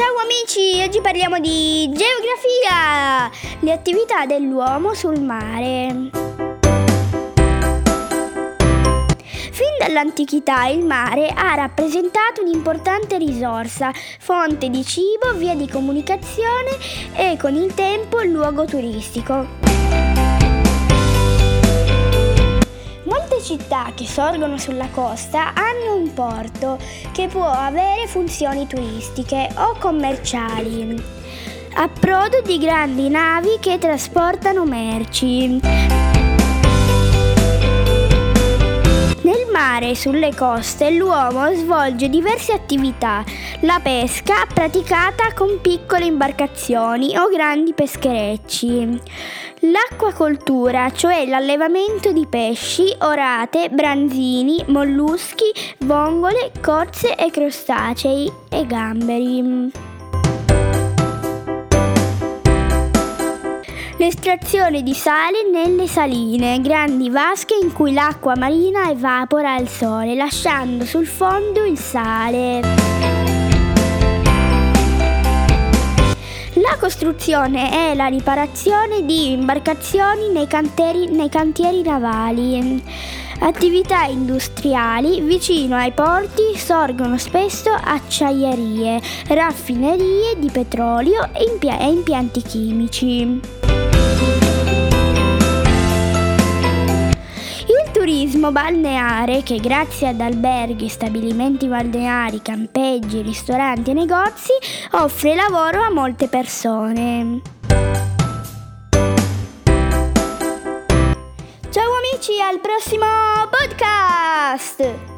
amici, oggi parliamo di geografia, le attività dell'uomo sul mare. Fin dall'antichità il mare ha rappresentato un'importante risorsa, fonte di cibo, via di comunicazione e con il tempo luogo turistico. Che sorgono sulla costa hanno un porto che può avere funzioni turistiche o commerciali. Approdo di grandi navi che trasportano merci. Mare e sulle coste l'uomo svolge diverse attività. La pesca praticata con piccole imbarcazioni o grandi pescherecci. L'acquacoltura, cioè l'allevamento di pesci, orate, branzini, molluschi, vongole, corze e crostacei e gamberi. L'estrazione di sale nelle saline, grandi vasche in cui l'acqua marina evapora al sole, lasciando sul fondo il sale. La costruzione e la riparazione di imbarcazioni nei, canteri, nei cantieri navali. Attività industriali vicino ai porti sorgono spesso acciaierie, raffinerie di petrolio e impianti chimici. Turismo balneare che grazie ad alberghi, stabilimenti balneari, campeggi, ristoranti e negozi offre lavoro a molte persone. Ciao amici, al prossimo podcast!